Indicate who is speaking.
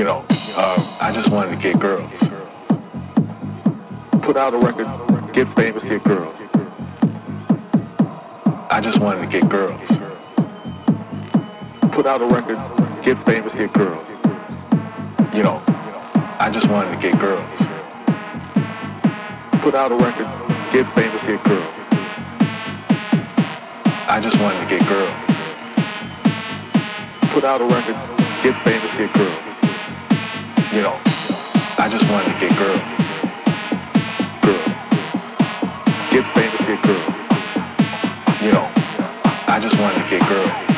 Speaker 1: you know, uh, I just wanted to get girls. Put out a record, get famous, get girls. I just wanted to get girls. Put out a record, get famous, get girls. You know, I just wanted to get girls. Put out a record, get famous, get girls. I just wanted to get girls. Put out a record, get famous, get girls you know, I just wanted to get girl. Girl. Get famous, get girl. You know, I just wanted to get girl.